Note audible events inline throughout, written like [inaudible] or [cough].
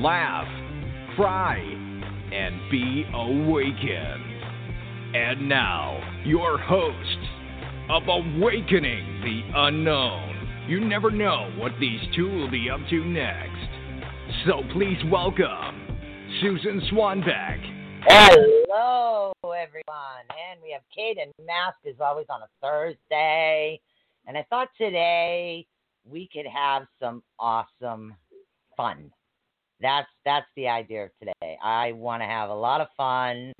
laugh, cry, and be awakened. And now, your host of Awakening the Unknown. You never know what these two will be up to next. So please welcome Susan Swanbeck. Hello, everyone. And we have Kate and Mask as always on a Thursday. And I thought today we could have some awesome fun. That's that's the idea of today. I want to have a lot of fun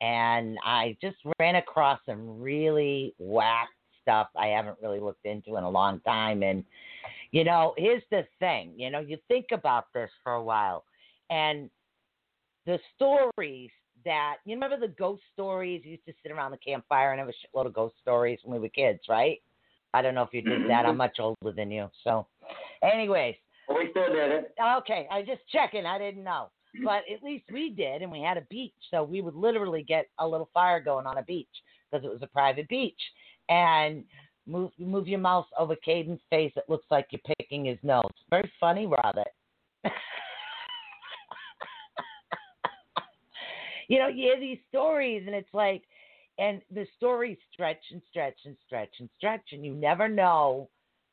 and I just ran across some really whack stuff I haven't really looked into in a long time and you know, here's the thing, you know, you think about this for a while and the stories that you remember the ghost stories you used to sit around the campfire and have a shitload of ghost stories when we were kids, right? I don't know if you did that. I'm mm-hmm. much older than you. So anyways, We still did it. Okay, I was just checking. I didn't know. But at least we did, and we had a beach. So we would literally get a little fire going on a beach because it was a private beach. And move move your mouse over Caden's face. It looks like you're picking his nose. Very funny, Robert. [laughs] you know, you hear these stories, and it's like, and the stories stretch and stretch and stretch and stretch, and you never know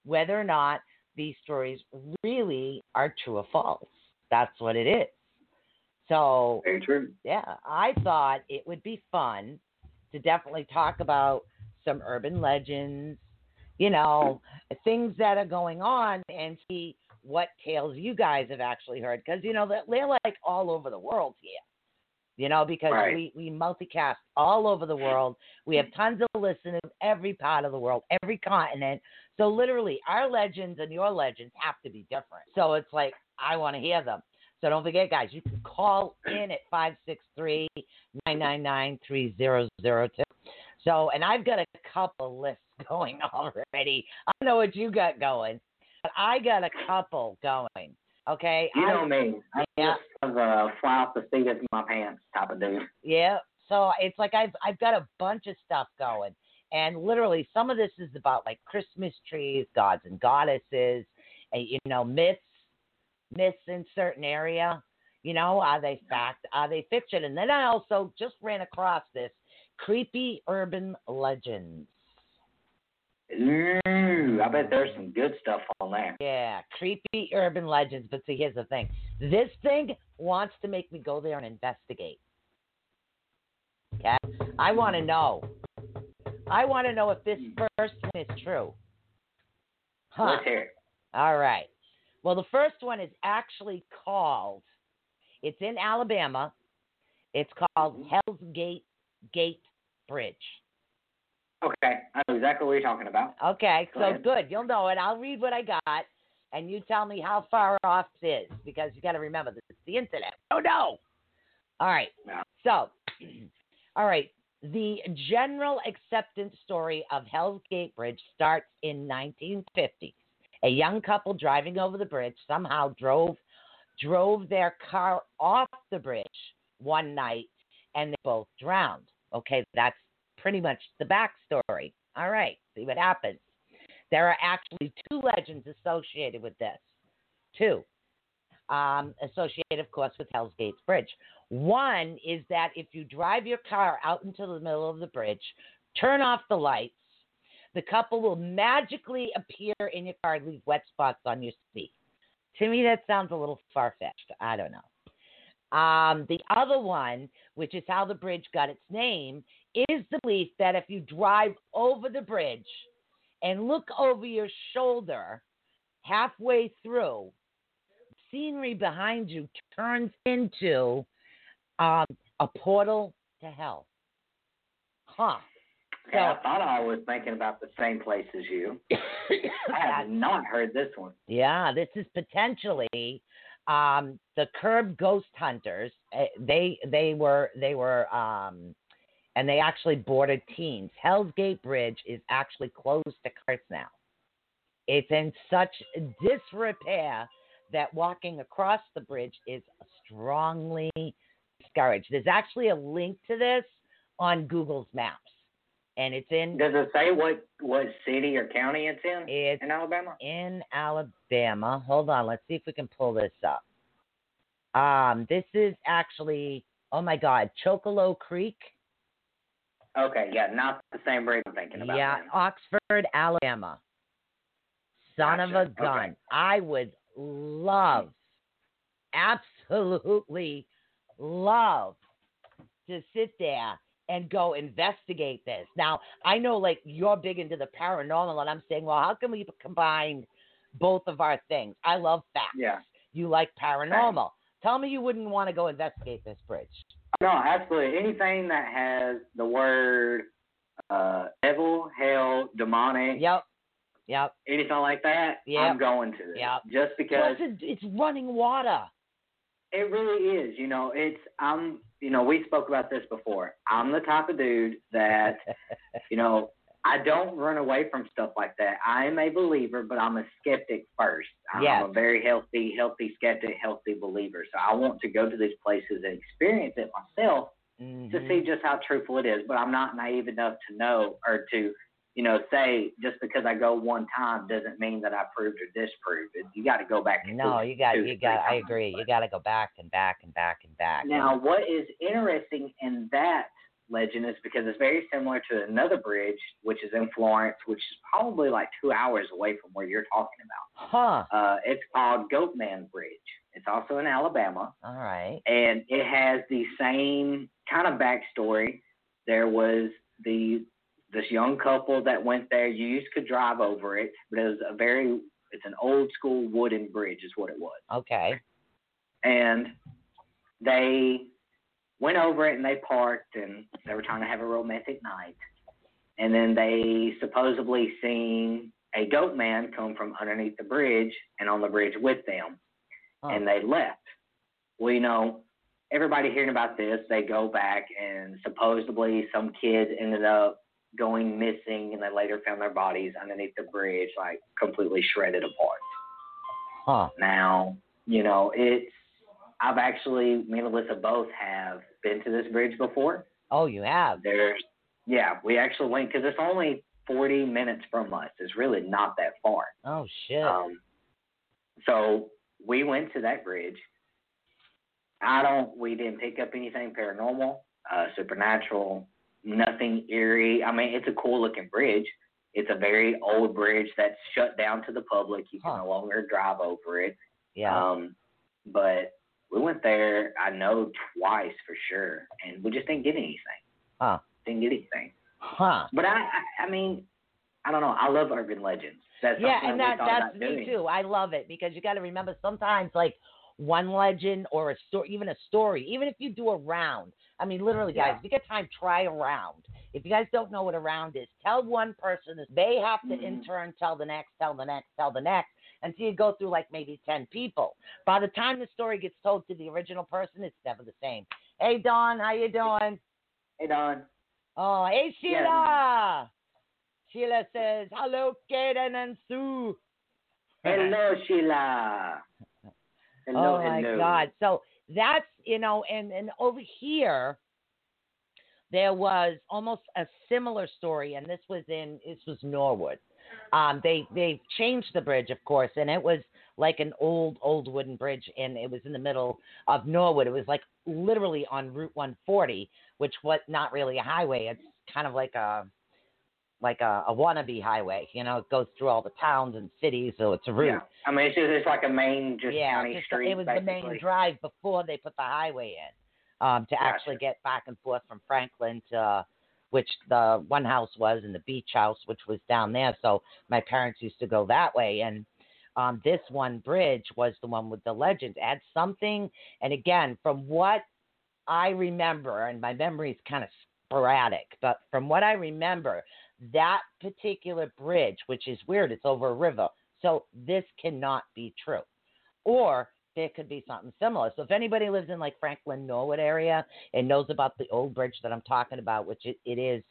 whether or not these stories really are true or false. That's what it is. So, yeah, I thought it would be fun to definitely talk about some urban legends, you know, things that are going on and see what tales you guys have actually heard. Because, you know, they're, they're like all over the world here, you know, because Right. we, we multicast all over the world. We have tons of listeners every part of the world, every continent. So literally, our legends and your legends have to be different. So it's like, I want to hear them. So don't forget, guys, you can call in at 563 999 3002. So, and I've got a couple lists [laughs] going already. I know what you got going, but I got a couple going. Okay. You I- know me. I'm Yeah. just a uh, fly off the seat of my pants type of dude. Yeah. So it's like I've I've got a bunch of stuff going. And literally some of this is about like Christmas trees, gods and goddesses, and you know, myths, myths in certain area. You know, are they fact? Are they fiction? And then I also just ran across this creepy urban legends. Ooh, I bet there's some good stuff on there. Yeah, creepy urban legends. But see, here's the thing: this thing wants to make me go there and investigate. Okay, I want to know. I want to know if this hmm. first one is true. Huh. Let's hear it. All right. Well, the first one is actually called. It's in Alabama. It's called mm-hmm. Hell's Gate Gate Bridge. Okay, I know exactly what you're talking about. Okay, Go so ahead. good. You'll know it. I'll read what I got, and you tell me how far off it is because you got to remember this is the internet. Oh no! All right. So, [clears throat] all right. The general acceptance story of Hell's Gate Bridge starts in 1950. A young couple driving over the bridge somehow drove drove their car off the bridge one night, and they both drowned. Okay, that's pretty much the backstory. All right, see what happens. There are actually two legends associated with this. Two. Um, associated, of course, with Hell's Gates Bridge. One is that if you drive your car out into the middle of the bridge, turn off the lights, the couple will magically appear in your car leave wet spots on your seat. To me, that sounds a little far fetched. I don't know. Um, the other one, which is how the bridge got its name, is the belief that if you drive over the bridge and look over your shoulder halfway through, scenery behind you turns into um, a portal to hell. Huh. Yeah, I thought I was thinking about the same place as you. [laughs] I have not heard this one. Yeah, this is potentially Um, the Curb Ghost Hunters, eh, they they were they were um, and they actually boarded teams. Hell's Gate Bridge is actually closed to cars now. It's in such disrepair that walking across the bridge is strongly discouraged. There's actually a link to this on Google's Maps, and it's in Does it say what what city or county it's in it's in Alabama? in Alabama. Hold on, let's see if we can pull this up. Um, this is actually oh my God, Chocolo Creek. Okay, yeah, not the same bridge I'm thinking about. Yeah, then. Oxford, Alabama. Son of a gun. Okay. I would love, absolutely love to sit there and go investigate this. Now, I know like you're big into the paranormal, and I'm saying, well, how can we combine both of our things? I love facts. Yeah. You like paranormal. Tell me you wouldn't want to go investigate this bridge. No, absolutely. Anything that has the word uh, devil, hell, demonic, Yep. Yep. anything like that, Yep. I'm going to. Yep. Just because Plus, it, it's running water. it really is. You know, it's I'm. You know, we spoke about this before. I'm the type of dude that, [laughs] you know, I don't run away from stuff like that. I am a believer, but I'm a skeptic first. I'm Yes. a very healthy, healthy skeptic, healthy believer. So I want to go to these places and experience it myself to Mhm. see just how truthful it is. But I'm not naive enough to know or to, you know, say just because I go one time doesn't mean that I proved or disproved it. You got to go back. And No, you got, you got. I agree. But You got to go back and back and back and back. Now, what is interesting in that legend is because it's very similar to another bridge, which is in Florence, which is probably like two hours away from where you're talking about. huh? Uh, it's called Goatman Bridge. It's also in Alabama All right. and it has the same kind of backstory. There was the this young couple that went there. You used to drive over it, but it was a very it's an old school wooden bridge, is what it was. Okay. And they went over it and they parked and they were trying to have a romantic night. And then they supposedly seen a goat man come from underneath the bridge and on the bridge with them Huh. and they left. Well, you know, everybody hearing about this, they go back and supposedly some kids ended up going missing and they later found their bodies underneath the bridge, like completely shredded apart. Huh. Now, you know, it's I've actually me and Alyssa both have been to this bridge before. Oh, you have. There's yeah, we actually went because it's only 40 minutes from us. It's really not that far. Oh shit. Um, so we went to that bridge. I don't. We didn't pick up anything paranormal, uh, supernatural, nothing eerie. I mean, it's a cool looking bridge. It's a very old bridge that's shut down to the public. You can Huh. no longer drive over it. yeah. Um, but we went there. I know twice for sure, and we just didn't get anything. Huh. Didn't get anything. huh. But I, I, I mean, I don't know. I love urban legends. That's Yeah, and that, that's me doing. too. I love it because you got to remember sometimes like one legend or a story, even a story, even if you do a round. I mean, literally, guys, Yeah. if you get time, try a round. If you guys don't know what a round is, tell one person. They have to in Mhm. turn tell the next, tell the next, tell the next, until you go through like maybe ten people. By the time the story gets told to the original person, it's never the same. Hey, Dawn, how you doing? Hey, Don. Oh, hey, Yeah. Sheila. Sheila says, hello, Kaden and Sue. Hello, [laughs] Sheila. Hello, oh my hello. God! So that's you know, and and over here, there was almost a similar story, and this was in this was Norwood. Um, they they changed the bridge, of course, and it was like an old old wooden bridge, and it was in the middle of Norwood. It was like literally on Route 140, which was not really a highway. It's kind of like a like a, a wannabe highway. You know, it goes through all the towns and cities, so it's a route Yeah. I mean, it's just it's like a main just yeah, county just- street. it was the main drive before they put the highway in um, to actually get back and forth from Franklin to uh, which the one house was and the beach house, which was down there. So my parents used to go that way. And um, this one bridge was the one with the legend. Had something, and again, from what I remember, and my memory is kind of sporadic, but from what I remember, that particular bridge, which is weird, it's over a river. So this cannot be true. Or there could be something similar. So if anybody lives in like Franklin Norwood area and knows about the old bridge that I'm talking about, which it, it is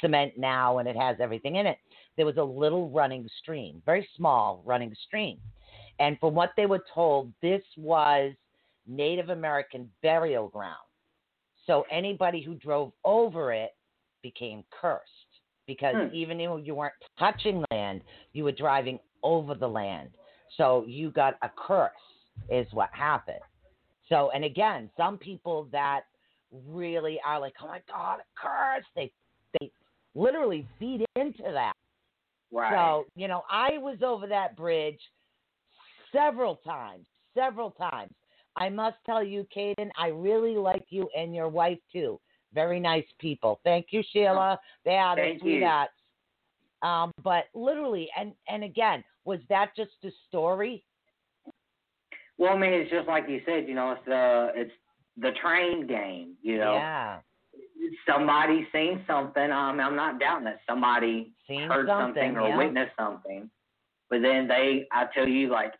cement now and it has everything in it, there was a little running stream, very small running stream. And from what they were told, this was Native American burial ground. So anybody who drove over it became cursed because Hmm. even though you weren't touching land, you were driving over the land. So you got a curse, is what happened. So, and again, some people that really are like, oh my God, a curse, they, they literally feed into that. Right. So, you know, I was over that bridge several times, several times. I must tell you, Caden, I really like you and your wife too. Very nice people. Thank you, Sheila. They are the sweethearts. Um, but literally, and and again, was that just a story? Well, I mean, it's just like you said. You know, it's the it's the train game. You know, Yeah, somebody seen something. Um, I'm not doubting that somebody seen heard something, or yeah. witnessed something, but then they, I tell you, like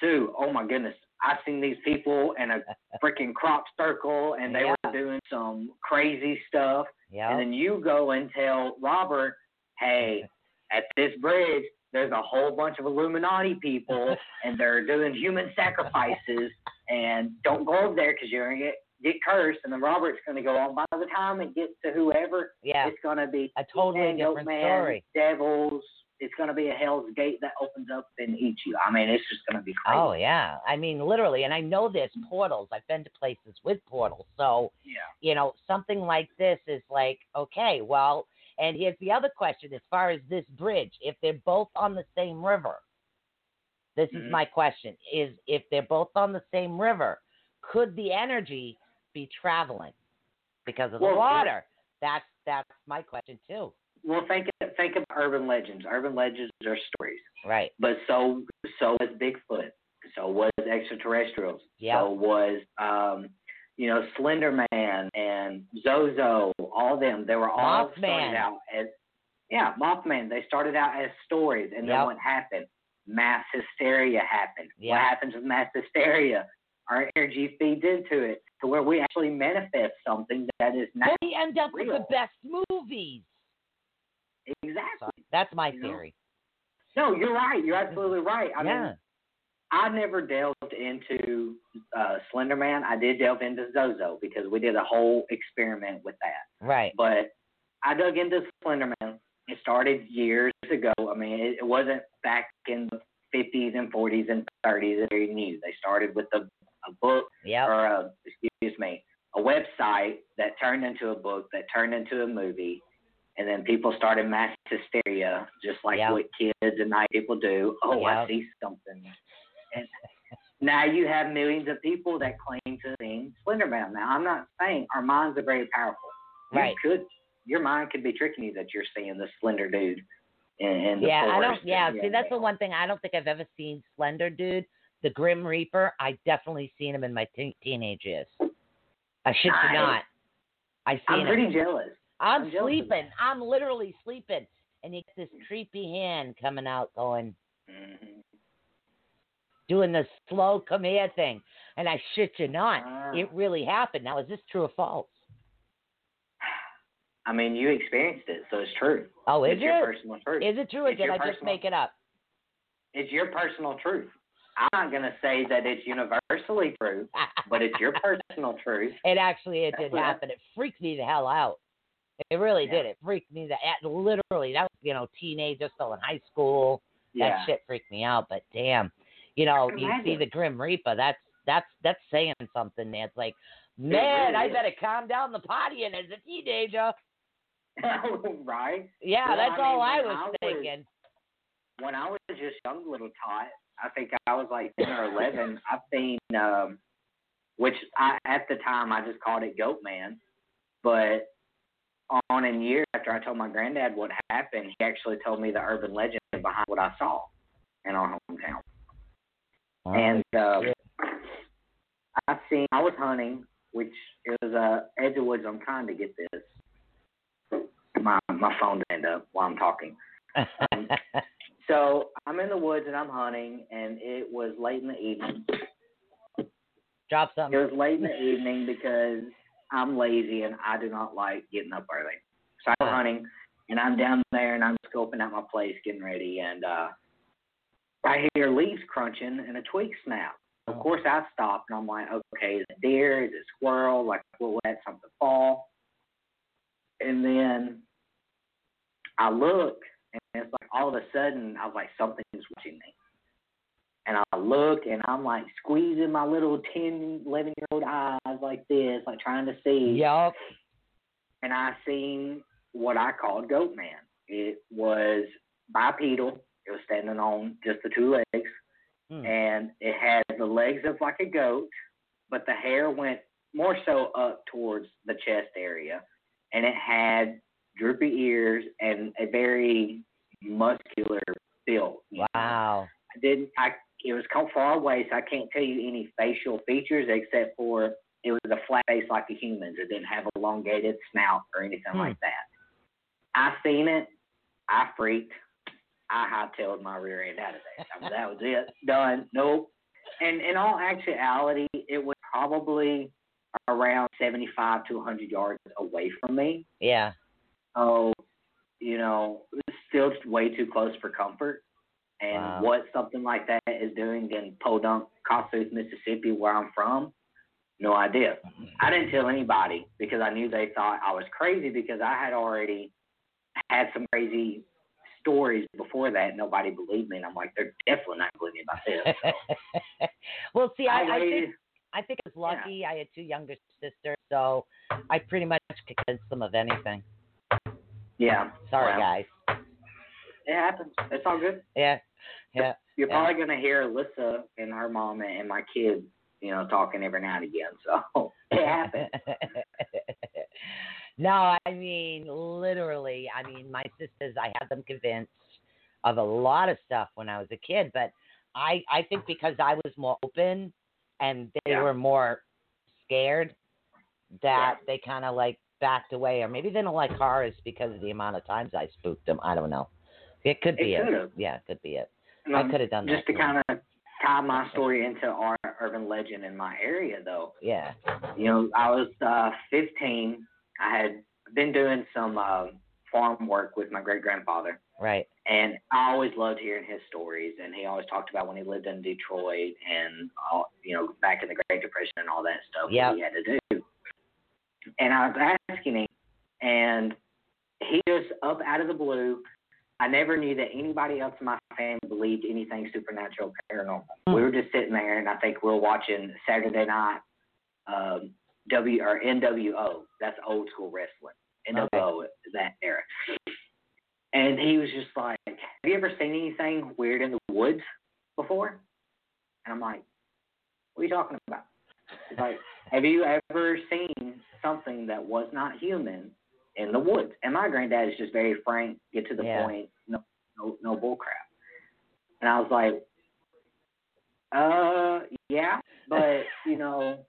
Sue. Oh my goodness, I seen these people in a [laughs] freaking crop circle, and they Yeah. were doing some crazy stuff. Yeah, And then you go and tell Robert, hey, [laughs] at this bridge, there's a whole bunch of Illuminati people, [laughs] and they're doing human sacrifices, and don't go over there because you're gonna get get cursed. And then Robert's gonna go on. By the time it gets to whoever, yeah, it's gonna be a totally different man, story. devils. It's gonna be a hell's gate that opens up and eats you. I mean, it's just gonna be crazy. Oh yeah, I mean literally, and I know there's portals. I've been to places with portals, so yeah. you know something like this is like okay, well, and here's the other question: as far as this bridge, if they're both on the same river, this is Mhm. my question: is if they're both on the same river, could the energy be traveling because of the Well, water? That's that's my question too. Well, think think of urban legends. Urban legends are stories. Right. But so so was Bigfoot. So was extraterrestrials. Yep. So was um, you know Slender Man and Zozo. All them. They were all Mothman. started out as yeah Mothman. They started out as stories, and then what happened? Mass hysteria happened. Yep. What happens with mass hysteria? Our energy feeds into it to where we actually manifest something that is not They end up with the best movies. exactly. So that's my You know? theory. No, you're right. You're absolutely right. I yeah. mean, I never delved into uh, Slender Man. I did delve into Zozo because we did a whole experiment with that. right. But I dug into Slender Man. It started years ago. I mean, it, it wasn't back in the 50s and 40s and 30s. It's very new. They started with a, a book Yep. or a, excuse me, a website that turned into a book that turned into a movie, and then people started mass hysteria, just like Yeah. what kids and night people do. Oh, Yeah. I see something, and now you have millions of people that claim to see Slenderman. Now, I'm not saying our minds are very powerful. You Right. could, your mind could be tricking you that you're seeing the slender dude. The Yeah, I don't. Yeah, and- see, that's the one thing I don't think I've ever seen Slender Dude, the Grim Reaper. I definitely seen him in my teen teenage years. I should Nice. not. I seen I'm him. pretty jealous. I'm I'm jealous sleeping. I'm literally sleeping, and you get this creepy hand coming out, going, hmm doing the slow come here thing, and I shit you not. Ah. It really happened. Now, is this true or false? I mean, you experienced it, so it's true. Oh, is it's your it? personal truth. Is it true, or It's did your I just make it up? It's your personal truth. I'm not going to say that it's universally true, but it's your [laughs] personal truth. It actually it That's did happen. It freaked me the hell out. It really Yeah. did. It freaked me the at literally that was you know teenager still in high school. Yeah. That shit freaked me out. But damn, you know you see the Grim Reaper. That's that's that's saying something. There. It's like man, I better calm down the partying as a teenager. [laughs] right? Yeah, Well, that's I all mean, I was I was- thinking. When I was just young little tot, I think I was like 10 or 11, I've seen, um, which I, at the time I just called it Goat Man. But on in years after I told my granddad what happened, he actually told me the urban legend behind what I saw in our hometown. And uh, shit. I seen I was hunting, which is uh edge of woods. I'm trying to get this. My my phone to end up while I'm talking. [laughs] So I'm in the woods and I'm hunting, and it was late in the evening. Drop something. It was late in the evening because I'm lazy and I do not like getting up early. So I'm hunting and I'm down there and I'm scoping out my place, getting ready, and uh I hear leaves crunching and a twig snap. Of Oh. course, I stop and I'm like, okay, is it deer? Is it squirrel? Like, will let something fall? And then I look and it's like all of a sudden I was like, something's watching me. And I look and I'm like squeezing my little 10, 11 year old eyes like this, like trying to see. Yup. And I seen what I called Goat Man. It was bipedal. It was standing on just the two legs. Hmm. And it had the legs of like a goat, but the hair went more so up towards the chest area. And it had droopy ears and a very muscular build. Wow. I didn't I it was come far away so I can't tell you any facial features except for it was a flat face like a human's. It didn't have elongated snout or anything Hmm. like that. I seen it, I freaked, I hightailed my rear end out of there. I mean, that was it. Done. Nope. And in all actuality, it was probably around seventy five to hundred yards away from me. Yeah. So, you know, it's still way too close for comfort. And Wow. what something like that is doing in Podunk, Kossuth, Mississippi, where I'm from, no idea. Mm-hmm. I didn't tell anybody because I knew they thought I was crazy because I had already had some crazy stories before that. Nobody believed me, and I'm like, they're definitely not believing me about this. [laughs] well, see, I, I waited. think I think I was lucky. I had two younger sisters, so I pretty much could convince them of anything. yeah. Sorry, well, guys. It happens. It's all good. Yeah. Yeah. You're Yeah. probably gonna hear Alyssa and her mom and my kids, you know, talking every now and again. So [laughs] it happens. [laughs] no, I mean literally. I mean, my sisters, I had them convinced of a lot of stuff when I was a kid, but I I think because I was more open and they Yeah. were more scared that they kind of like backed away, or maybe they don't like horrors because of the amount of times I spooked them. I don't know. It could be It it. Yeah, it could be it. I could have done Just that. to kind of tie my story into our urban legend in my area, though. Yeah. You know, I was uh, 15. I had been doing some uh, farm work with my great grandfather, Right. and I always loved hearing his stories. And he always talked about when he lived in Detroit and all, you know, back in the Great Depression and all that stuff Yep. that he had to do. And I was asking him, and he just up out of the blue. I never knew that anybody else in my family believed anything supernatural, paranormal. We were just sitting there, and I think we were watching Saturday night um, W or NWO. That's old school wrestling. NWO is that era. And he was just like, "Have you ever seen anything weird in the woods before?" And I'm like, "What are you talking about?" He's like, "Have you ever seen something that was not human in the woods?" And my granddad is just very frank, get to the Yeah. point, no, no, no bull crap. And I was like, "Uh, yeah, but you know,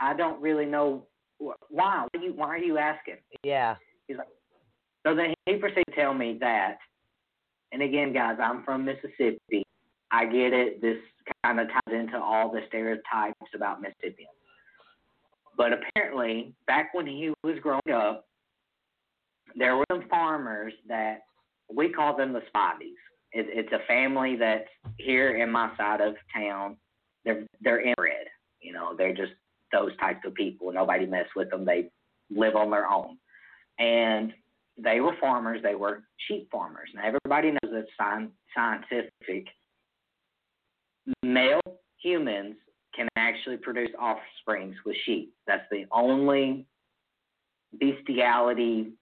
I don't really know wh- why. Why are you, why are you asking?" Yeah. So then he proceeded to tell me that, and again, guys, I'm from Mississippi. I get it. This kind of ties into all the stereotypes about Mississippians. But apparently, back when he was growing up, there were some farmers that we call them the Spivies. It, it's a family that's here in my side of town. They're they're inbred. You know, they're just of people. Nobody mess with them. They live on their own. And they were farmers. They were sheep farmers. Now everybody knows that sci- scientific male humans can actually produce offsprings with sheep. That's the only bestiality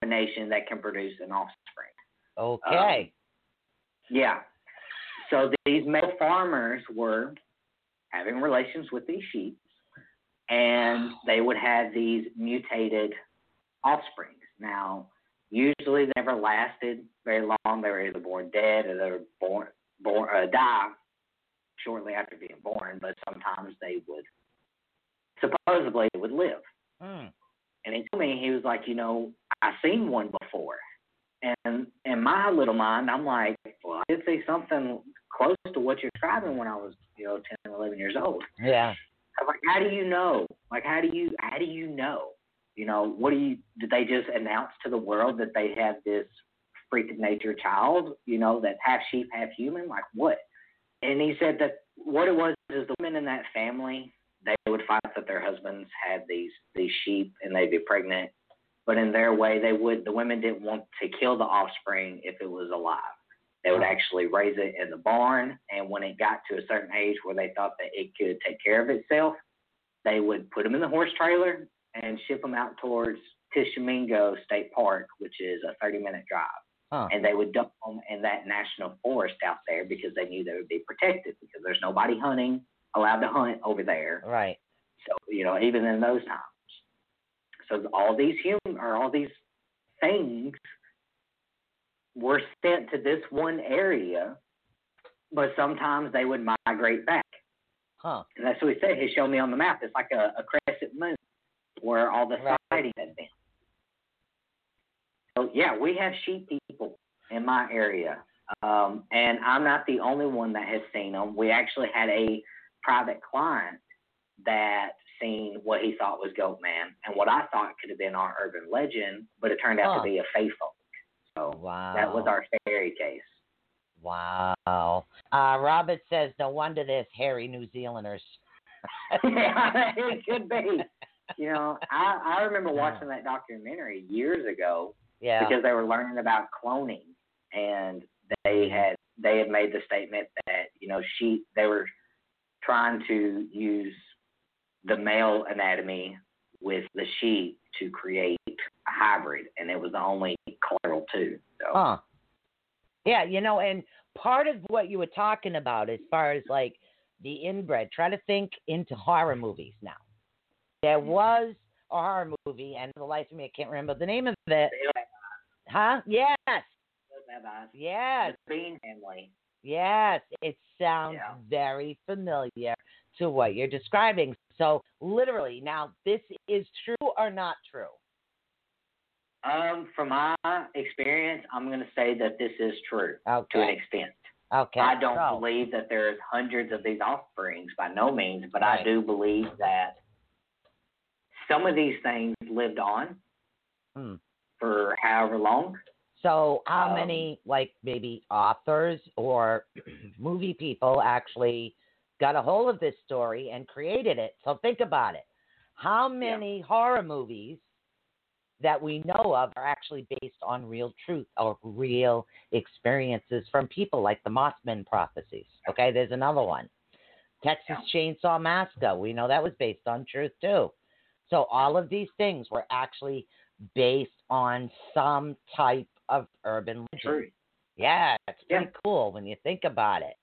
combination that can produce an offspring. Okay. Um, yeah. So these male farmers were having relations with these sheep, and they would have these mutated offspring. Now, usually they never lasted very long. They were either born dead or they were born born uh, die shortly after being born. But sometimes they would supposedly would live. Mm. And he told me he was like, you know, I seen one before. And in my little mind, I'm like, well, I did see something close to what you're describing when I was, you know, 10, 11 years old. Yeah. How do you know? Like, how do you how do you know? You know, what do you did they just announce to the world that they have this freak of nature child? You know, that half sheep, half human? Like what? And he said that what it was is the women in that family they would find that their husbands had these these sheep and they'd be pregnant, but in their way they would the women didn't want to kill the offspring if it was alive. They would actually raise it in the barn, and when it got to a certain age where they thought that it could take care of itself, they would put them in the horse trailer and ship them out towards Tishomingo State Park, which is a 30 minute drive. Huh. And they would dump them in that national forest out there because they knew they would be protected because there's nobody hunting allowed to hunt over there. Right. So you know, even in those times. So all these human or all these things were sent to this one area, but sometimes they would migrate back. Huh. And that's what he said. He showed me on the map. It's like a, a crescent moon where all the Right. sightings had been. So yeah, we have sheep people in my area, um, and I'm not the only one that has seen them. We actually had a private client that seen what he thought was Goat Man, and what I thought could have been our urban legend, but it turned out Huh. to be a fae folk. So Wow. that was our fairy case. Wow. Uh, Robert says, no wonder there's hairy New Zealanders. [laughs] yeah, it could be. You know, I I remember watching that documentary years ago Yeah. because they were learning about cloning, and they had they had made the statement that you know sheep they were trying to use the male anatomy with the sheep to create a hybrid, and it was the only collateral too. So Huh. Yeah, you know, and part of what you were talking about as far as like the inbred, try to think into horror movies now. There was a horror movie, and the life of me, I can't remember the name of it. Huh? Yes. Yes. The Bean family. Yes. It sounds Yeah. very familiar to what you're describing. So, literally, now, this is true or not true? Um, from my experience, I'm going to say that this is true to an extent. Okay. I don't so, believe that there's hundreds of these offerings by no means, but Right. I do believe that some of these things lived on Hmm. for however long. So, how Um, many, like maybe authors or [clears throat] movie people actually got a hold of this story and created it? So, think about it. How many horror movies that we know of are actually based on real truth or real experiences from people like the Mothman prophecies? Okay, there's another one. Texas Chainsaw Massacre. We know that was based on truth too. So all of these things were actually based on some type of urban legend. True. Yeah, it's pretty Yeah. cool when you think about it.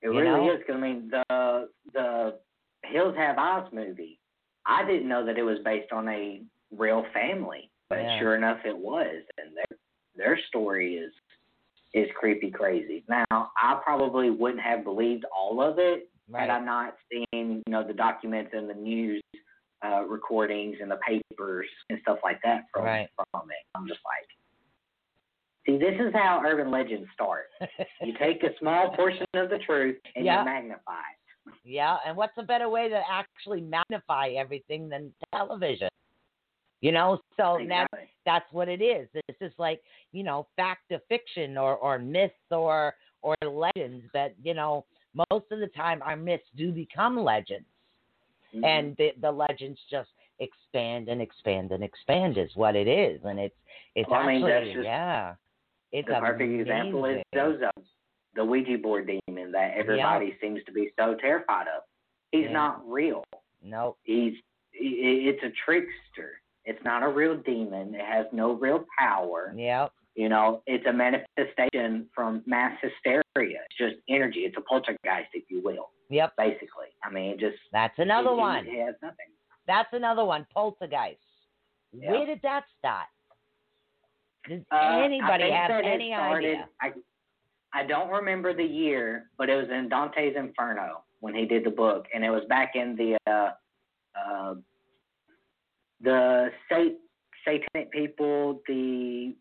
It You really know? is. 'cause, I mean, the the Hills Have Eyes movie. I didn't know that it was based on a real family, but Yeah. sure enough, it was, and their their story is is creepy crazy. Now, I probably wouldn't have believed all of it had I not seen, you know, the documents and the news uh, recordings and the papers and stuff like that from Right. from it. I'm just like, see, this is how urban legends start. [laughs] You take a small portion of the truth and Yeah. you magnify it. Yeah, and what's a better way to actually magnify everything than television? You know, so that's Exactly. that's what it is. It's just like, you know, fact of fiction or or myths or or legends that, you know, most of the time our myths do become legends. Mhm. And the the legends just expand and expand and expand is what it is. And it's it's Well, I mean, actually just yeah. It's the perfect example is. Zozo, the Ouija board demon that everybody seems to be so terrified of. He's Yeah. not real. Nope. He's he- it's a trickster. It's not a real demon. It has no real power. Yep. You know, it's a manifestation from mass hysteria. It's just energy. It's a poltergeist, if you will, Yep. basically. I mean, just That's another it, one. It, has nothing. That's another one. Poltergeist. Yeah. Where did that start? Does Uh, anybody have any started, idea? I, I don't remember the year, but it was in Dante's Inferno when he did the book, and it was back in the uh, uh, the sat- satanic people, the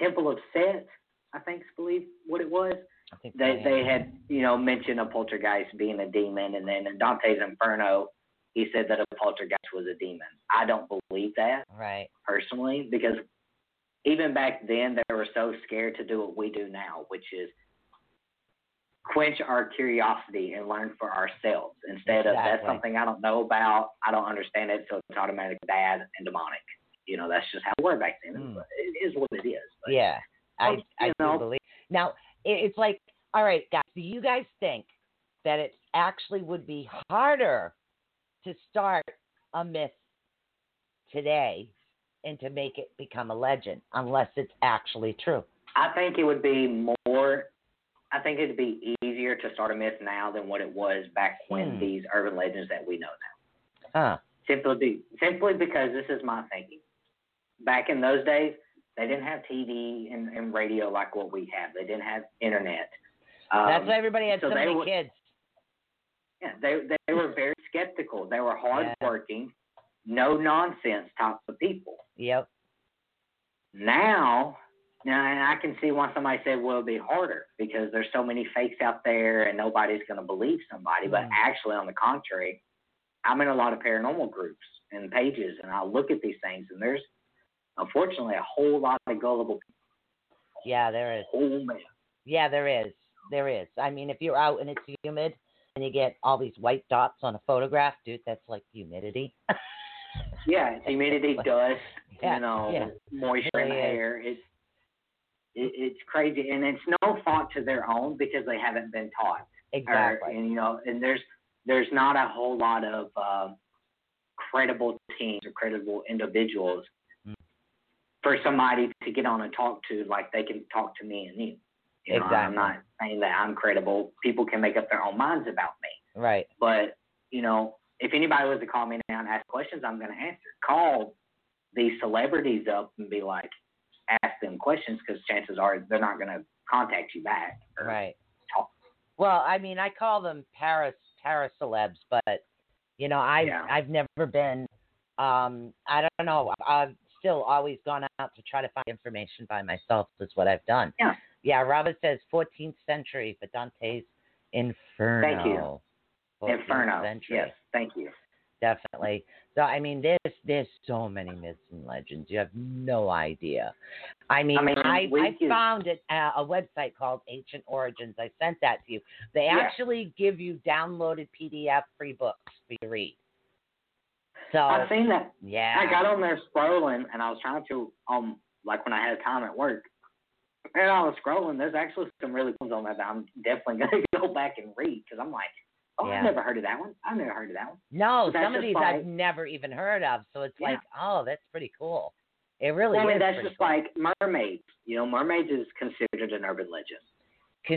Temple of Set, I think, is believe what it was. I think they they had you know mentioned a poltergeist being a demon, and then in Dante's Inferno, he said that a poltergeist was a demon. I don't believe that right. personally because even back then they were so scared to do what we do now, which is quench our curiosity and learn for ourselves instead of that's something I don't know about, I don't understand it, so it's automatically bad and demonic. You know, that's just how we were back then. Mm. It is what it is. But Yeah, I I do know- believe. Now it's like, all right, guys, do you guys think that it actually would be harder to start a myth today and to make it become a legend unless it's actually true? I think it would be more. I think it'd be easier to start a myth now than what it was back when Hmm. these urban legends that we know now. Huh? Simply, be, simply because this is my thinking. Back in those days, they didn't have TV and, and radio like what we have. They didn't have internet. Um, That's why everybody had so so they many would- kids. Yeah, they they were very skeptical. They were hardworking, no nonsense type of people. Yep. Now, now and I can see why somebody said, well, it'll be harder because there's so many fakes out there and nobody's going to believe somebody. But Mm. actually, on the contrary, I'm in a lot of paranormal groups and pages, and I look at these things, and there's unfortunately a whole lot of gullible people. Yeah, there is. Whole man. Yeah, there is. There is. I mean, if you're out and it's humid and you get all these white dots on a photograph, dude, that's like humidity. [laughs] Yeah, humidity, [laughs] dust, Yeah, you know, yeah. moisture in the air. It's it, it's crazy, and it's no fault to their own because they haven't been taught. or, Exactly. and you know, and there's there's not a whole lot of um, credible teams or credible individuals Mm. for somebody to get on and talk to like they can talk to me and you. You know, I'm not saying that I'm credible. People can make up their own minds about me. Right. But, you know, if anybody was to call me now and ask questions, I'm going to answer. Call these celebrities up and be like, ask them questions because chances are they're not going to contact you back. or Right. talk. Well, I mean, I call them Paris para celebs, but you know, I Yeah. I've never been. Um, I don't know. I've still always gone out to try to find information by myself. Is what I've done. Yeah. Yeah. Robert says 14th century for Dante's Inferno. Thank you. Inferno. Century. Yes, thank you. Definitely. So I mean, there's there's so many myths and legends. You have no idea. I mean, I mean, I, I found it uh, a website called Ancient Origins. I sent that to you. They Yeah. actually give you downloaded PDF free books for you to read. So I've seen that. yeah, I got on there scrolling and I was trying to, um, like when I had time at work. And I was scrolling. There's actually some really cool ones on there that I'm definitely [laughs] going to go back and read because I'm like, oh, Yeah. I've never heard of that one. I've never heard of that one. no, that's some of these like- I've never even heard of. So it's Yeah. like, oh, that's pretty cool. It really Well, I mean, is. that's just cool. like mermaids. You know, mermaids is considered an urban legend.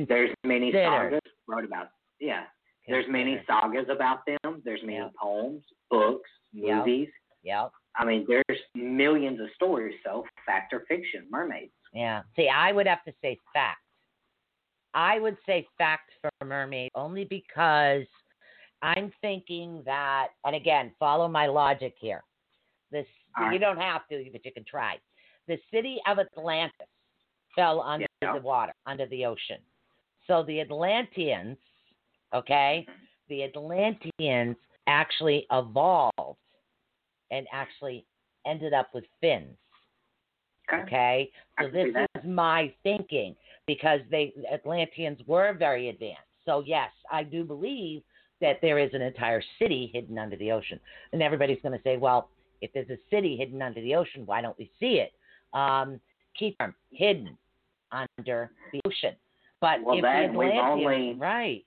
There's many sagas wrote about. Yeah, there's many sagas about them. There's many Yeah. poems, books, movies. Yep. I mean, there's millions of stories. So, fact or fiction, mermaids. Yeah. See, I would have to say fact. I would say fact for mermaid only because I'm thinking that, and again, follow my logic here. This All you don't have to, but you can try. The city of Atlantis fell under Yeah. the water, under the ocean. So the Atlanteans, okay, the Atlanteans actually evolved and actually ended up with fins. Okay. Okay, so this is my thinking because they Atlanteans were very advanced. So yes, I do believe that there is an entire city hidden under the ocean, and everybody's going to say, well, if there's a city hidden under the ocean, why don't we see it? Um, keep them hidden under the ocean. But Well, if that the we've only- right,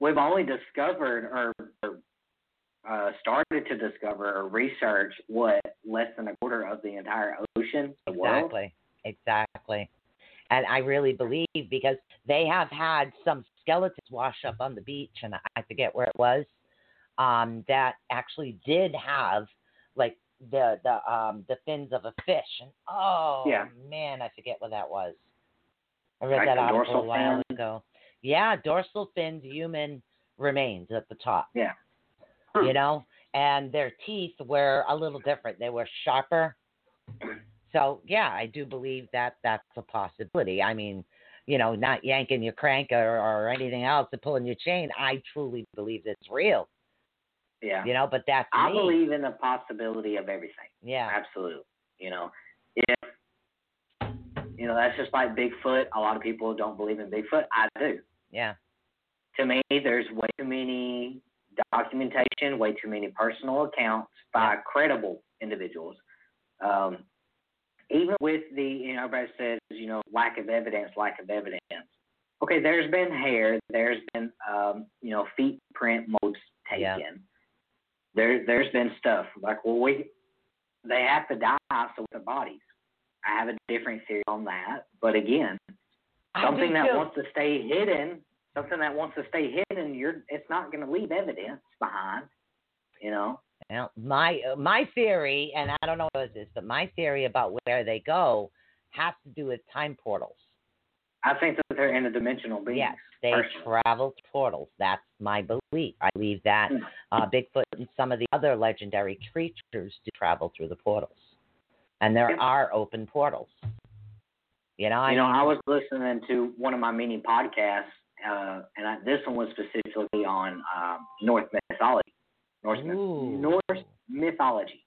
We've only discovered or, or uh, started to discover or research what less than a quarter of the entire ocean. Exactly. Exactly. And I really believe because they have had some skeletons wash up on the beach, and I forget where it was, um, that actually did have like the the um the fins of a fish. And oh Yeah. man, I forget what that was. I read Like that article a while fin? ago. Yeah, dorsal fins, human remains at the top Yeah. Hmm. you know, and their teeth were a little different. They were sharper. So yeah, I do believe that that's a possibility. I mean, you know, not yanking your crank or, or anything else and pulling your chain. I truly believe it's real. Yeah. You know, but that's I me. believe in the possibility of everything. yeah. Absolutely. You know, if you know that's just like Bigfoot. A lot of people don't believe in Bigfoot. I do. Yeah. To me, there's way too many documentation, way too many personal accounts by credible individuals. Um, even with the, you know, everybody says, you know, lack of evidence, lack of evidence. Okay, there's been hair, there's been, um, you know, feet print molds taken. Yeah. There, there's been stuff like, well, we, they have to die so with their bodies. I have a different theory on that, but again, something that wants to stay hidden, something that wants to stay hidden, you're, it's not going to leave evidence behind, you know. Now, my uh, my theory, and I don't know what it is, but my theory about where they go has to do with time portals. I think that they're interdimensional beings. Yes, they personally. travel portals. That's my belief. I believe that Hmm. uh, Bigfoot and some of the other legendary creatures do travel through the portals, and there Yeah. are open portals. You know, I you know, mean, I was listening to one of my mini podcasts, uh, and I, this one was specifically on um, Norse mythology, Norse, Ooh. Norse mythology,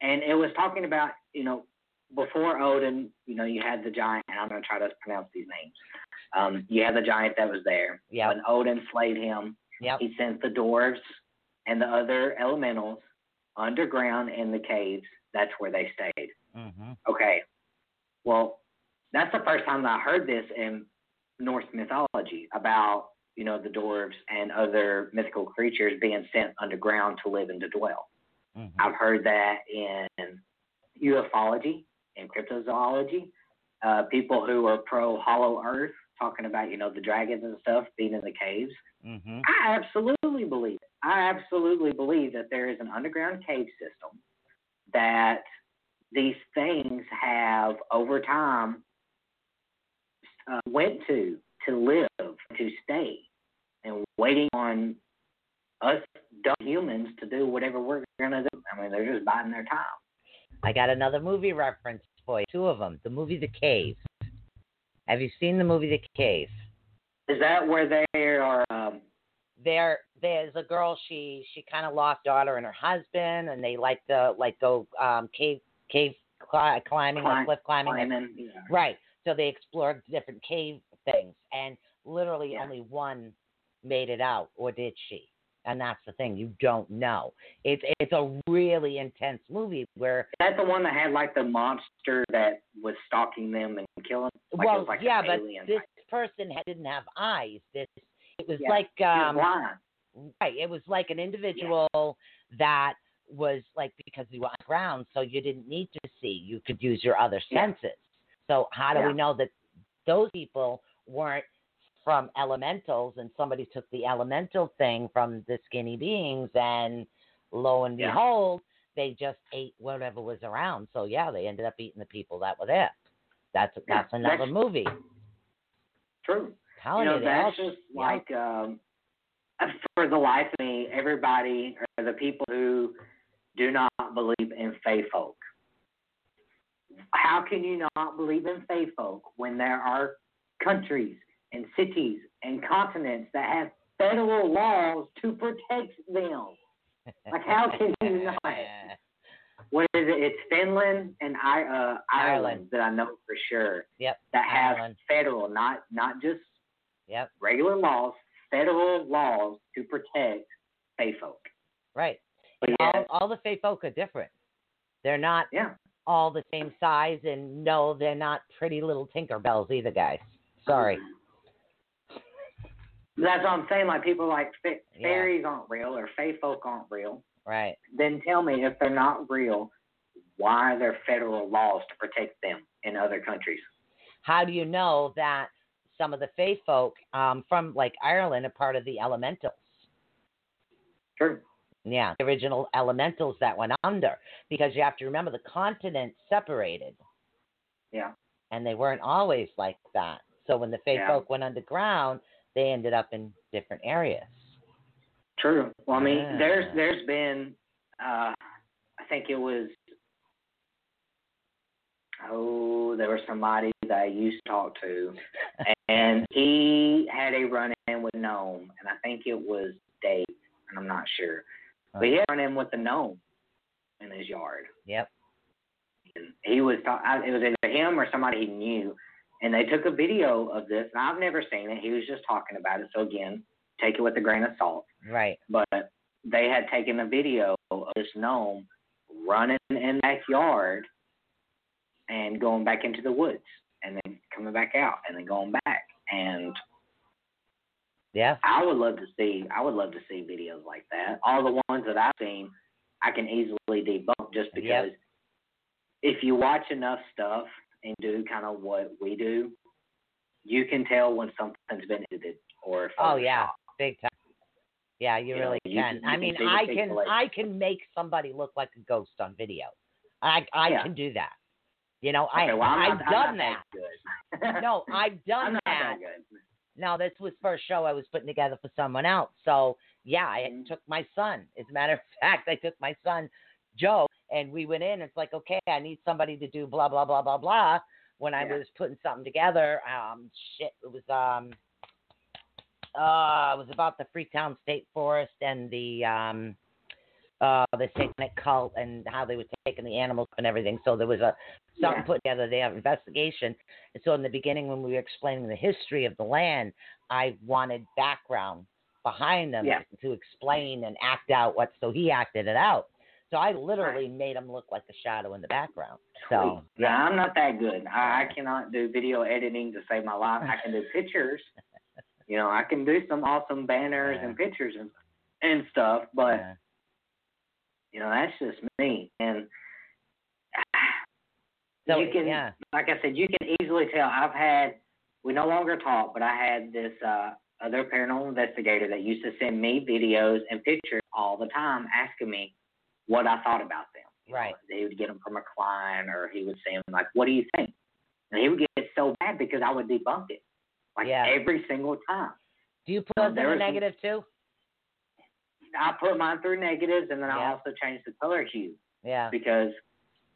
and it was talking about you know before Odin, you know, you had the giant, and I'm going to try to pronounce these names. Um, you had the giant that was there. Yep. When Odin slayed him, Yep. he sent the dwarves and the other elementals underground in the caves. That's where they stayed. hmm Okay. Well, that's the first time that I heard this in Norse mythology about, you know, the dwarves and other mythical creatures being sent underground to live and to dwell. hmm I've heard that in ufology and cryptozoology. Uh, people who are pro Hollow Earth, talking about, you know, the dragons and stuff being in the caves. hmm I absolutely believe it. I absolutely believe that there is an underground cave system that these things have over time uh, went to to live to stay and waiting on us dumb humans to do whatever we're gonna do. I mean, they're just biding their time. I got another movie reference for you. Two of them. The movie The Cave. Have you seen the movie The Cave? Is that where they are? Um, there there's a girl she she kind of lost daughter and her husband and they like to like go um cave cave cli- climbing Climb- cliff climbing and- climbing? Yeah. right so they explored different cave things and literally Yeah. only one made it out or did she and that's the thing you don't know it's it's a really intense movie where Is that the one that had like the monster that was stalking them and killing? Like well like yeah but this person had, didn't have eyes this it was Yeah, like was um. Right. It was like an individual that was like because you were on the ground, so you didn't need to see. You could use your other senses. So how do Yeah. we know that those people weren't from elementals and somebody took the elemental thing from the skinny beings and lo and Yeah. behold, they just ate whatever was around. So yeah, they ended up eating the people that were there. That's Yeah, that's another that's- movie. True. Telling you know, you, they all- that's just like um, for the life of me, everybody or the people who do not believe in fae folk. How can you not believe in fae folk when there are countries and cities and continents that have federal laws to protect them? Like, how can you [laughs] not? What is it? It's Finland and I, uh, Ireland, Ireland. that I know for sure Yep. that have Ireland. federal, not not just Yep. regular laws, federal laws to protect fae folk. Right. But yeah, all, all the fae folk are different. They're not yeah, all the same size, and no, they're not pretty little Tinkerbells either, guys. Sorry. That's what I'm saying. Like people like fa- Yeah. fairies aren't real or fae folk aren't real. Right. Then tell me if they're not real, why are there federal laws to protect them in other countries? How do you know that some of the fae folk um, from like Ireland are part of the Elementals? True. Yeah, the original Elementals that went under, because you have to remember the continents separated, Yeah. and they weren't always like that. So when the Fey Yeah. folk went underground, they ended up in different areas. True. Well, I mean, Yeah. there's there's been, uh, I think it was oh, there was somebody that I used to talk to, [laughs] and he had a run in with gnome, and I think it was Dave, and I'm not sure, but he had a run in with the gnome in his yard. Yep. And he was talk- it was either him or somebody he knew, and they took a video of this. And I've never seen it. He was just talking about it. So again, take it with a grain of salt. Right. But they had taken a video of this gnome running in the backyard and going back into the woods, and then coming back out, and then going back. And Yeah. I would love to see. I would love to see videos like that. All the ones that I've seen, I can easily debunk just because if you watch enough stuff and do kind of what we do, you can tell when something's been edited or. Oh yeah, big time. Yeah, you You know, really you can. you I mean, I can pixelation. I can make somebody look like a ghost on video. I I Yeah. can do that. You know, I Okay, I'm I've not, done that. that. No, [laughs] I've done that. that Now this was first show I was putting together for someone else. So yeah, I Mhm. took my son. As a matter of [laughs] fact, I took my son Joe and we went in. It's like, okay, I need somebody to do blah blah blah blah blah. When I Yeah. was putting something together, um, shit, it was um, uh, it was about the Freetown State Forest and the um, uh, the satanic cult and how they were taking the animals and everything. So there was a something Yeah. put together. They have investigation. And so in the beginning, when we were explaining the history of the land, I wanted background behind them Yeah. to explain and act out what. So he acted it out. So I literally made him look like a shadow in the background. So yeah, I'm not that good. I, I cannot do video editing to save my life. I can do pictures. [laughs] You know, I can do some awesome banners Yeah. and pictures and and stuff, but yeah. You know that's just me. And so you can, yeah, like I said, you can easily tell. I've had we no longer talk, but I had this uh, other paranormal investigator that used to send me videos and pictures all the time, asking me what I thought about them. You know, Right. He would get them from a client, or he would send like, "What do you think?" And he would get so mad because I would debunk it, like Yeah. every single time. do you put Um, us in some- negative too? I put mine through negatives, and then I Yeah. also change the color hue Yeah, because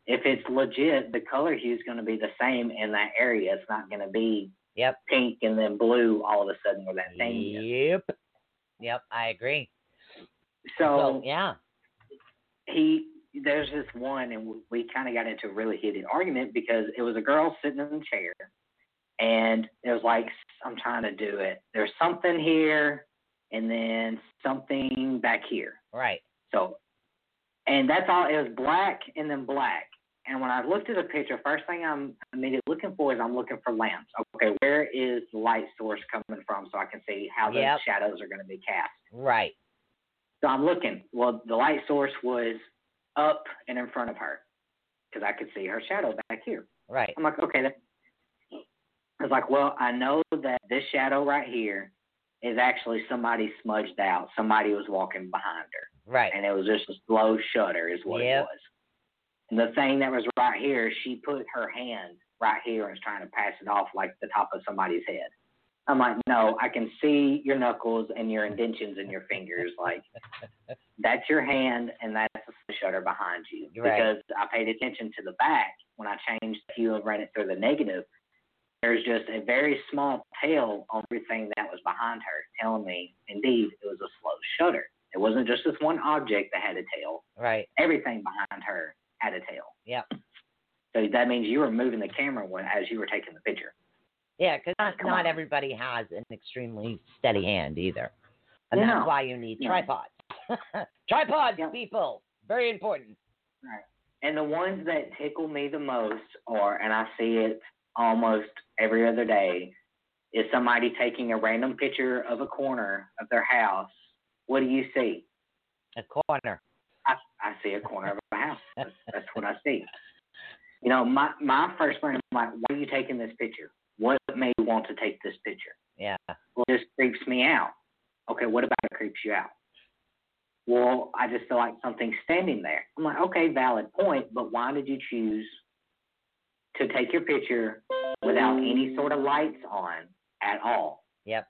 if it's legit, the color hue is going to be the same in that area. It's not going to be yep, pink and then blue all of a sudden where that thing is. yep, yep. I agree. So so yeah, he, there's this one, and we- we kind of got into a really heated argument because it was a girl sitting in the chair, and it was like, I'm trying to do it. There's something here, and then something back here. right. So, and that's all. It was black and then black. And when I looked at the picture, first thing I'm immediately looking for is I'm looking for lamps. Okay, where is the light source coming from so I can see how the Yep. shadows are going to be cast? Right. So I'm looking. Well, the light source was up and in front of her because I could see her shadow back here. Right. I'm like, okay. That, I was like, well, I know that this shadow right here is actually somebody smudged out. Somebody was walking behind her Right. and it was just a slow shutter is what Yep. it was. And the thing that was right here, she put her hand right here and was trying to pass it off like the top of somebody's head. I'm like, no, I can see your knuckles and your indentions in your fingers. Like, [laughs] that's your hand and that's the shutter behind you. Right. Because I paid attention to the back when I changed the hue and ran it through the negative. There's just a very small tail on everything that was behind her, telling me, indeed, it was a slow shutter. It wasn't just this one object that had a tail. Right. Everything behind her had a tail. Yep. So that means you were moving the camera when as you were taking the picture. Yeah, because ah, not, not everybody has an extremely steady hand either, and No. that's why you need No. tripods. [laughs] tripods, Yep. people, very important. Right. And the ones that tickle me the most are, and I see it almost every other day, is somebody taking a random picture of a corner of their house. What do you see? A corner. I, I see a corner of a house. That's, that's what I see. You know, my my first friend, I'm like, why are you taking this picture? What made you want to take this picture? Yeah. Well, this creeps me out. Okay, what about it creeps you out? Well, I just feel like something's standing there. I'm like, okay, valid point, but why did you choose to take your picture without any sort of lights on at all? Yep.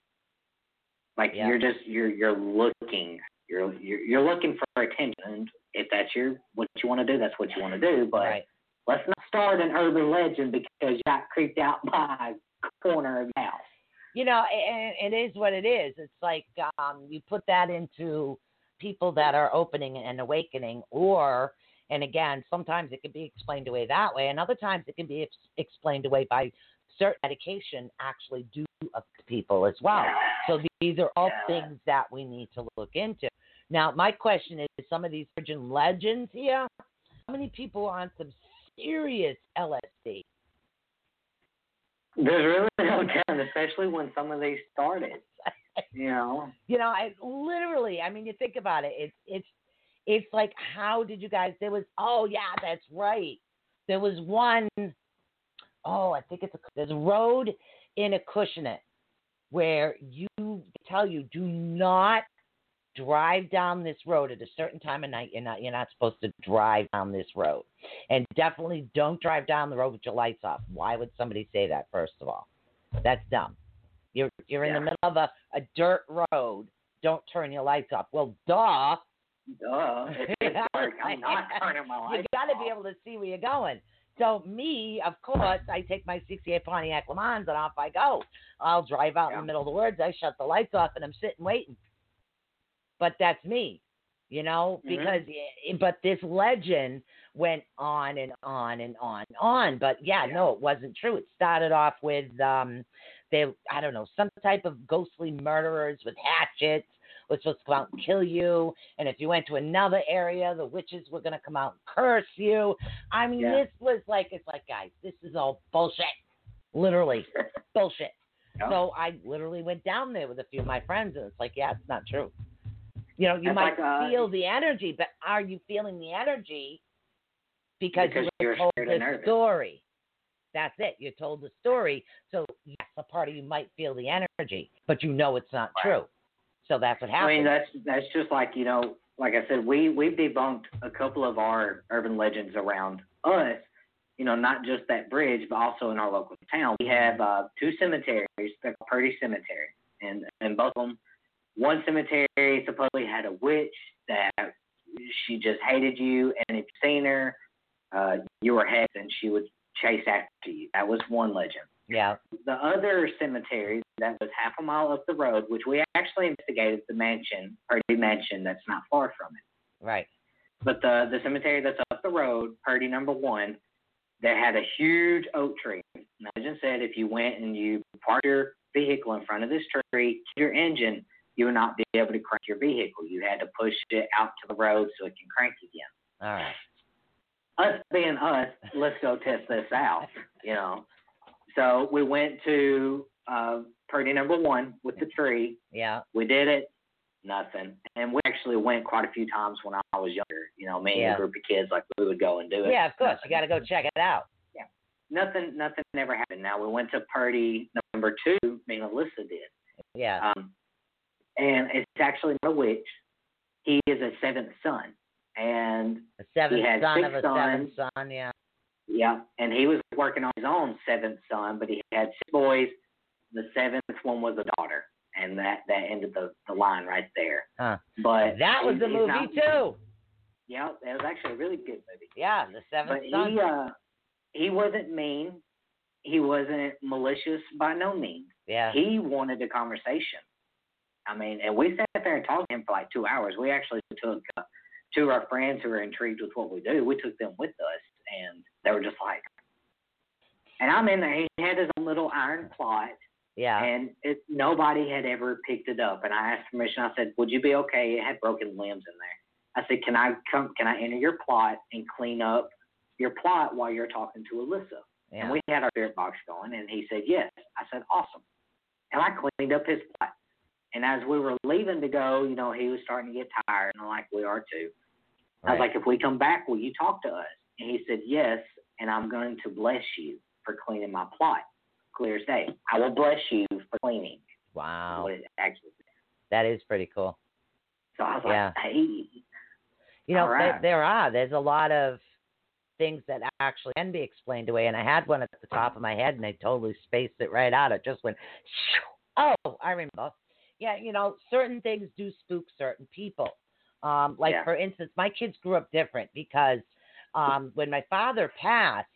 Like Yeah. you're just you're you're looking you're you're you're looking for attention. If that's your what you want to do, that's what you want to do. But right. let's not start an urban legend because you got creeped out [laughs] by a corner of the house. You know, and it is what it is. It's like um, you put that into people that are opening and awakening, or, and again, sometimes it can be explained away that way, and other times it can be ex- explained away by certain medication actually do affect people as well. So these are all things that we need to look into. Now, my question is some of these virgin legends here, how many people are on some serious LSD? There's really [laughs] no telling, especially when some of these started. [laughs] You know, You know, I literally, I mean, you think about it, it's it's it's like how did you guys there was oh yeah, that's right. There was one oh, I think it's a there's a road in a Acushnet where you tell you do not drive down this road at a certain time of night. You're not you're not supposed to drive down this road. And definitely don't drive down the road with your lights off. Why would somebody say that first of all? That's dumb. You're you're in the middle of a, a dirt road. Don't turn your lights off. Well, duh. Duh. It's dark, [laughs] I'm not turning my lights You got to be able to see where you're going. So me, of course, I take my 68 Pontiac Le Mans and off I go. I'll drive out in the middle of the woods. I shut the lights off and I'm sitting waiting. But that's me, you know, Mhm. because eh, but this legend went on and on and on and on. But yeah, Yeah. no, it wasn't true. It started off with um, they I don't know some type of ghostly murderers with hatchets was supposed to come out and kill you. And if you went to another area, the witches were going to come out and curse you. I mean, Yeah. this was like, it's like, guys, this is all bullshit. Literally, [laughs] bullshit. Yeah. So I literally went down there with a few of my friends, and it's like, yeah, it's not true. You know, you might like, uh, feel the energy, but are you feeling the energy because, Because you were you're told the story? That's it. You're told the story. So, yes, a part of you might feel the energy, but you know it's not Right. true. So that's what I mean, that's that's just like you know, like I said, we we've debunked a couple of our urban legends around us. You know, not just that bridge, but also in our local town. We have uh, two cemeteries. They're Purdy Cemetery, and and both of them. One cemetery supposedly had a witch that she just hated you, and if you seen her, uh, you were head, and she would chase after you. That was one legend yeah. the other cemetery that was half a mile up the road, which we actually investigated the mansion, Purdy Mansion, that's not far from it. Right. But the the cemetery that's up the road, Purdy number one, that had a huge oak tree. Imagine said if you went and you parked your vehicle in front of this tree, your engine, you would not be able to crank your vehicle. You had to push it out to the road so it can crank again. All right. Us being us, let's go test this out, you know. So we went to uh, Purdy number one with the tree. Yeah. We did it, nothing. And we actually went quite a few times when I was younger. You know, me and Yeah. a group of kids, like we would go and do it. Yeah, of course. You got to go check it out. Yeah. Nothing, nothing ever happened. Now we went to Purdy number two. Me and Alyssa did. Yeah. Um, and it's actually not a witch. He is a seventh son, and A seventh had son six of a seventh son. Yeah. Yeah, and he was working on his own seventh son, but he had six boys. The seventh one was a daughter, and that that ended the the line right there. Huh. But That was he- the movie not- too. Yeah, it was actually a really good movie. Yeah, the seventh But son. he uh he wasn't mean. He wasn't malicious by no means. yeah. He wanted a conversation. I mean, and we sat there and talked to him for like two hours. We actually took uh, two of our friends who were intrigued with what we do. We took them with us, and they were just like, and I'm in there. He had his own little iron plot, yeah. and it, nobody had ever picked it up. And I asked permission. I said, "Would you be okay?" It had broken limbs in there. I said, "Can I come? Can I enter your plot and clean up your plot while you're talking to Alyssa?" yeah. And we had our spirit box going, and he said yes. I said awesome, and I cleaned up his plot. And as we were leaving to go, you know, he was starting to get tired, and like we are too. I was like, if we come back, will you talk to us? And he said yes, and I'm going to bless you for cleaning my plot. Clear as day. I will bless you for cleaning. wow. Actually. That is pretty cool. So I was Yeah. like, hey, You know, right. there, there are. There's a lot of things that actually can be explained away. And I had one at the top of my head, and I totally spaced it right out. It just went, oh, I remember. Yeah, you know, certain things do spook certain people. Um, like Yeah. for instance, my kids grew up different because um, when my father passed,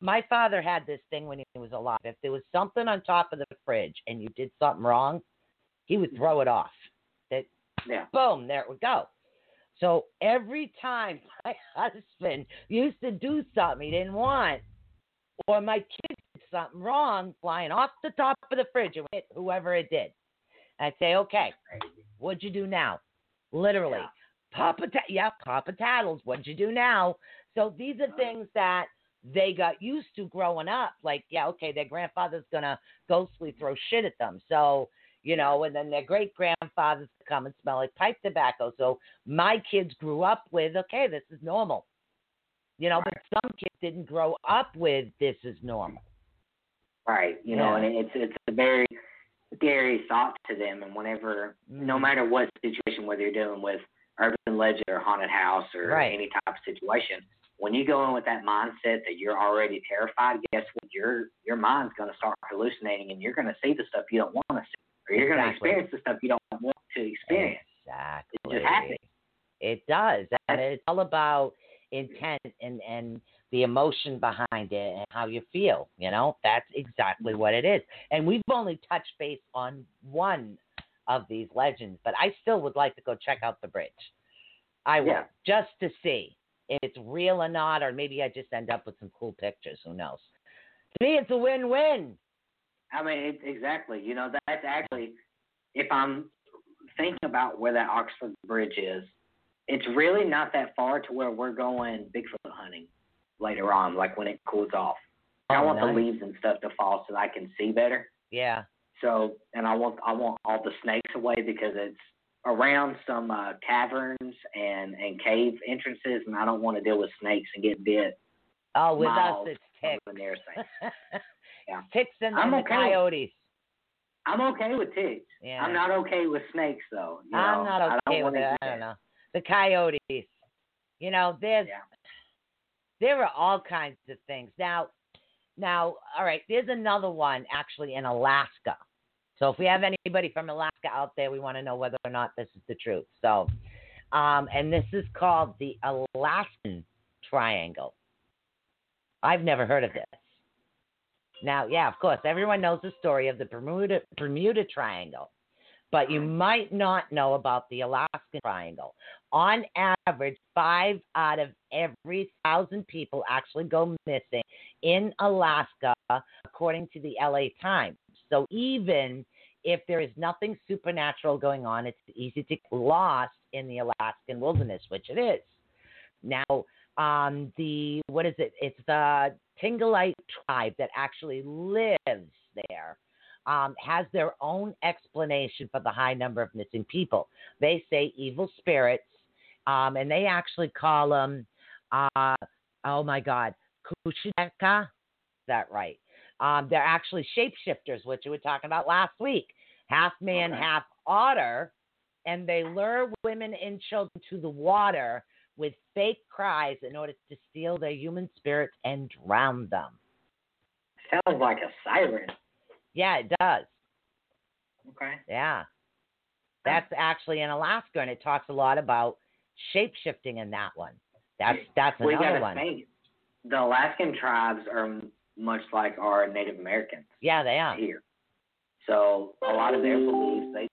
my father had this thing when he was alive. If there was something on top of the fridge and you did something wrong, he would throw it off. That Yeah. boom, there it would go. So every time [laughs] my husband used to do something he didn't want, or my kids did something wrong, flying off the top of the fridge and hit whoever it did, I'd say, okay, what'd you do now? Literally, Yeah. Papa, ta- yeah, Papa Tattles, what'd you do now? So these are things that they got used to growing up. Like, yeah, okay, their grandfather's gonna ghostly throw shit at them. So, you know, and then their great grandfathers come and smell like pipe tobacco. So my kids grew up with, okay, this is normal. You know, but some kids didn't grow up with this is normal. Right. You know, and it's it's a very scary thought to them. And whenever, no Mhm. matter what situation, whether you're dealing with urban legend or haunted house or Right. any type of situation, when you go in with that mindset that you're already terrified, guess what? Your your mind's going to start hallucinating, and you're going to see the stuff you don't want to see, or you're going to experience the stuff you don't want to experience. Exactly. It just happens. It does. And it's all about intent and, and the emotion behind it and how you feel. You know, that's exactly what it is. And we've only touched base on one of these legends, but I still would like to go check out the bridge. I will, Yeah. just to see if it's real or not, or maybe I just end up with some cool pictures. Who knows? To me, it's a win win. I mean, it, exactly. You know, that's actually, if I'm thinking about where that Oxford Bridge is, it's really not that far to where we're going Bigfoot hunting later on, like when it cools off. I Oh, want the leaves and stuff to fall so that I can see better. Yeah. So, and I want I want all the snakes away because it's around some uh, caverns and and cave entrances, and I don't want to deal with snakes and get bit. Oh, with us, it's ticks. over near things. Yeah. ticks and, I'm and the coyotes. I'm okay with ticks. Yeah. I'm not okay with snakes though. You I'm not I okay with it. I don't know. The coyotes. You know, there's Yeah. there are all kinds of things. Now now, all right, there's another one actually in Alaska. So if we have anybody from Alaska out there, we want to know whether or not this is the truth. So um, and this is called the Alaskan Triangle. I've never heard of this. Now, yeah, of course, everyone knows the story of the Bermuda Bermuda Triangle, but you might not know about the Alaskan Triangle. On average, five out of every thousand people actually go missing in Alaska, according to the LA Times. So even if there is nothing supernatural going on, it's easy to get lost in the Alaskan wilderness, which it is. Now, um, the what is it? It's the Tingalite tribe that actually lives there. Um, has their own explanation for the high number of missing people. They say evil spirits, um, and they actually call them, uh, oh my God, Kushtaka. Is that right? Um, they're actually shapeshifters, which we were talking about last week. Half man, Okay. half otter, and they lure women and children to the water with fake cries in order to steal their human spirits and drown them. Sounds like a siren. Yeah, it does. Okay. Yeah. That's actually in Alaska, and it talks a lot about shape shifting in that one. That's that's we another one. think. The Alaskan tribes are much like our Native Americans Yeah, they are. here. So a lot of their beliefs, they